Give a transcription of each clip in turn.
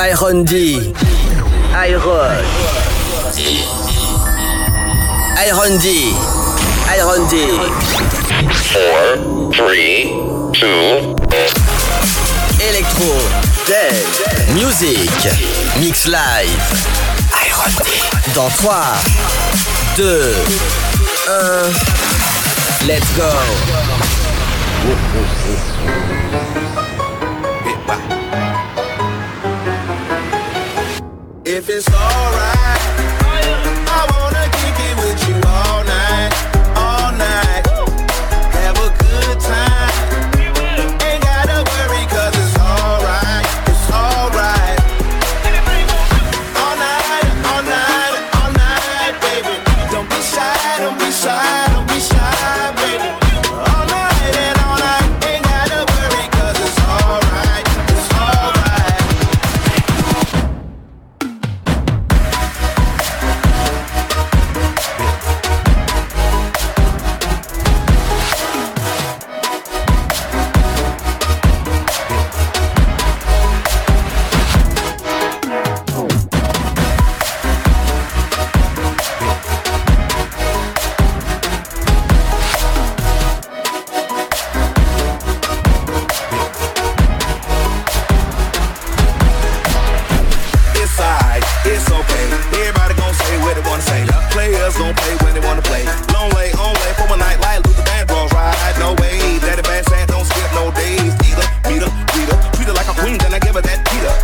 Iron D. Iron. Iron D. Iron D. Four, three, two. Electro. Dead. Music. Mix live. Iron D. Dans 3, 2, 1. Let's go. If it's alright,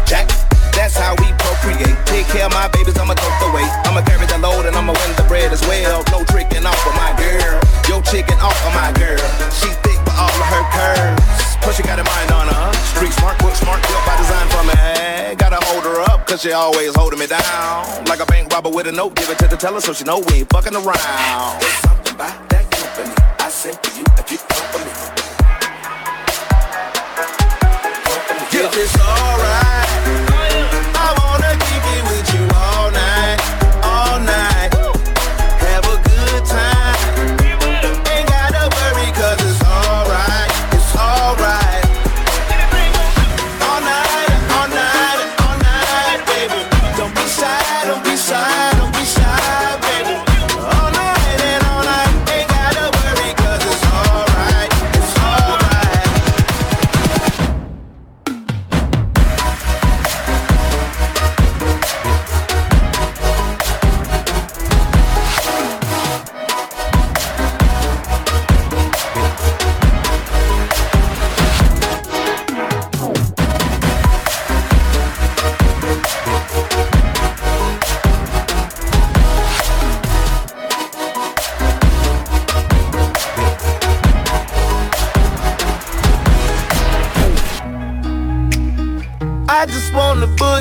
Jack. That's how we procreate. Take care of my babies, I'ma throw the weight. I'ma carry the load and I'ma win the bread as well. No tricking off of my girl. Yo chicken off of my girl. She thick for all of her curves. Plus she got a mind on her. Street smart, book smart, built by design for me. Gotta hold her up, cause she always holding me down. Like a bank robber with a note, give it to the teller so she know we ain't fucking around. There's something about that company. I sent for you if you come for me. If it's alright,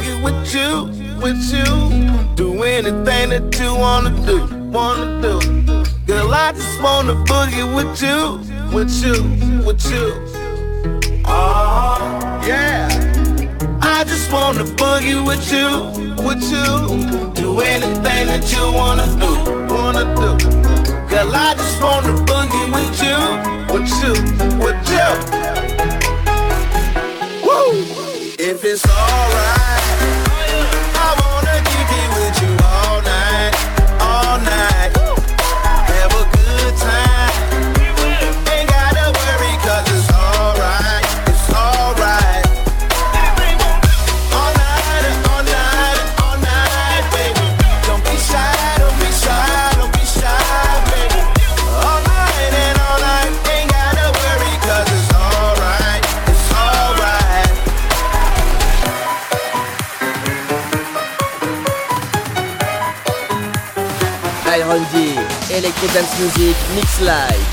wanna with you, with you. Do anything that you wanna do, wanna do. Girl, I just wanna boogie with you, with you, with you. Oh, yeah. I just wanna boogie with you, with you. Do anything that you wanna do, wanna do. Girl, I just wanna boogie with you, with you, with you. Woo! If it's alright, Music. Mix live.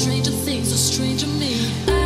Stranger things or stranger me? telephone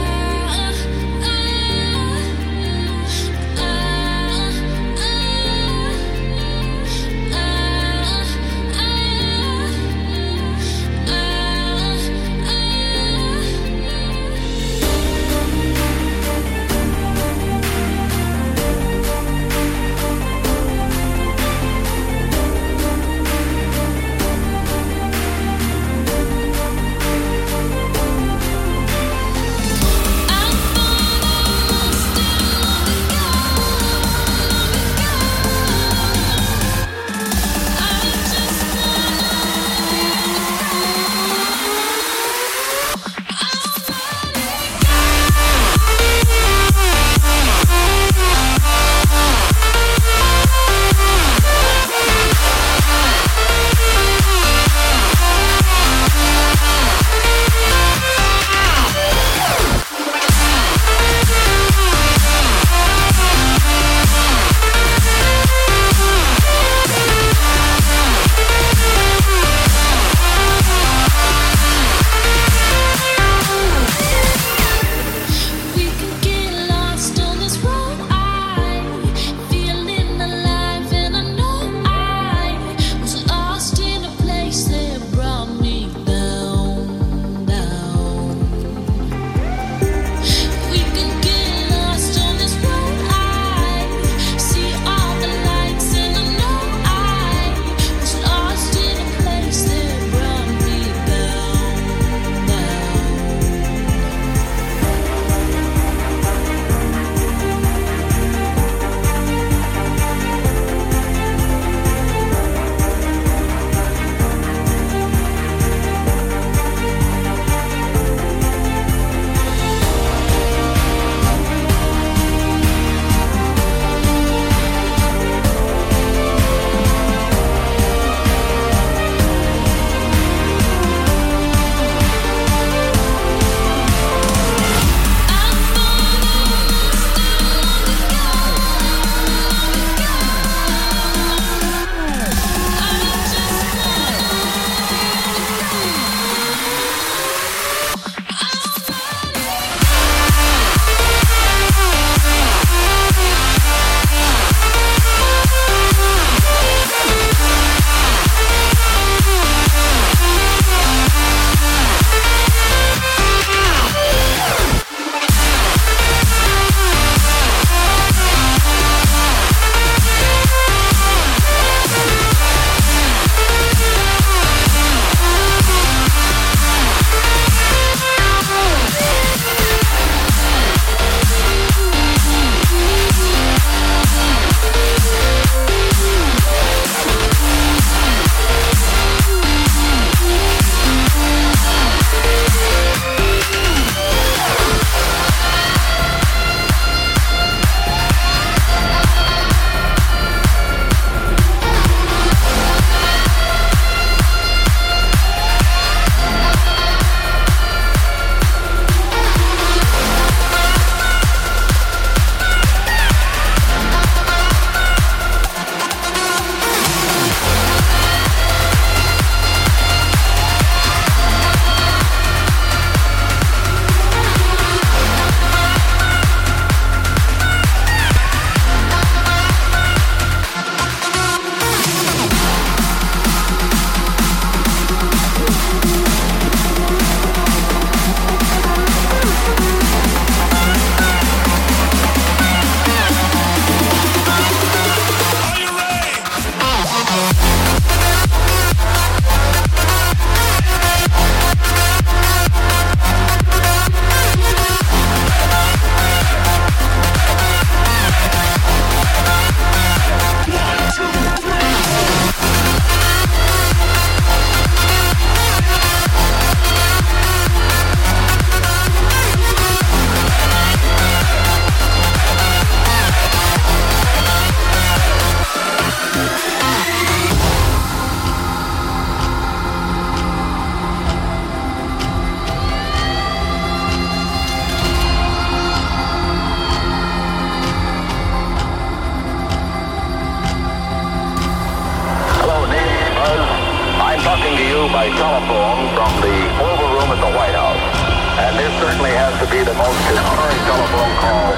to be the most historic telephone call.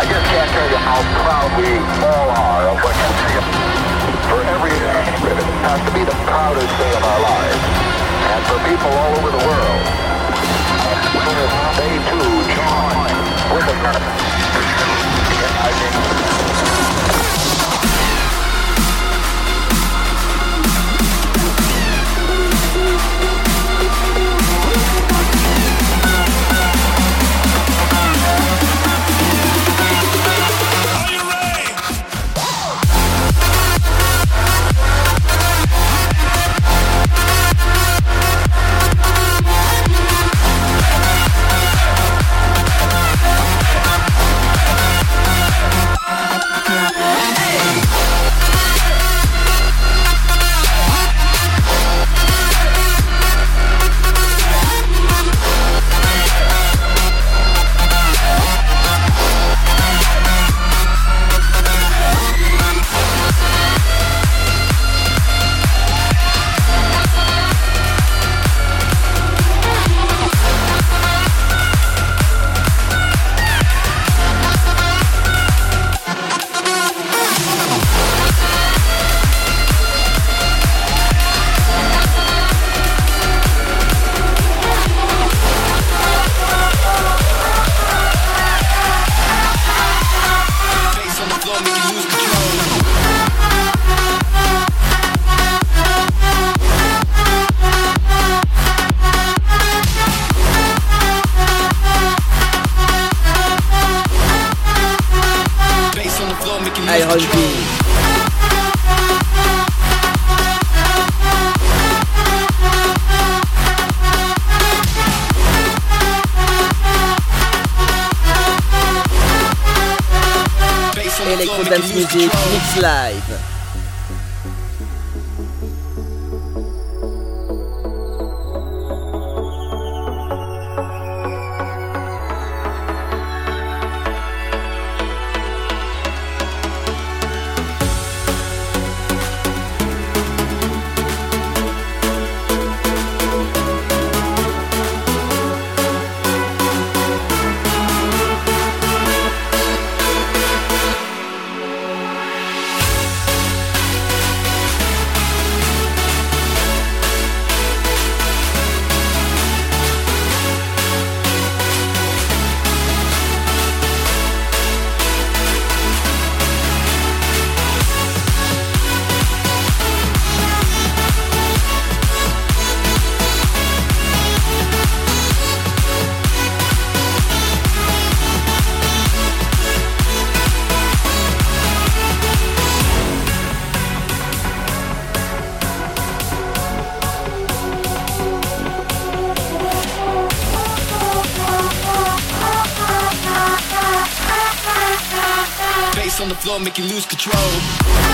I just can't tell you how proud we all are of what you see. For every it has to be the proudest day of our lives. And for people all over the world, they too join with us. I mean, floor, Electro make Dance you lose Music control. Mix Live. Make you lose control.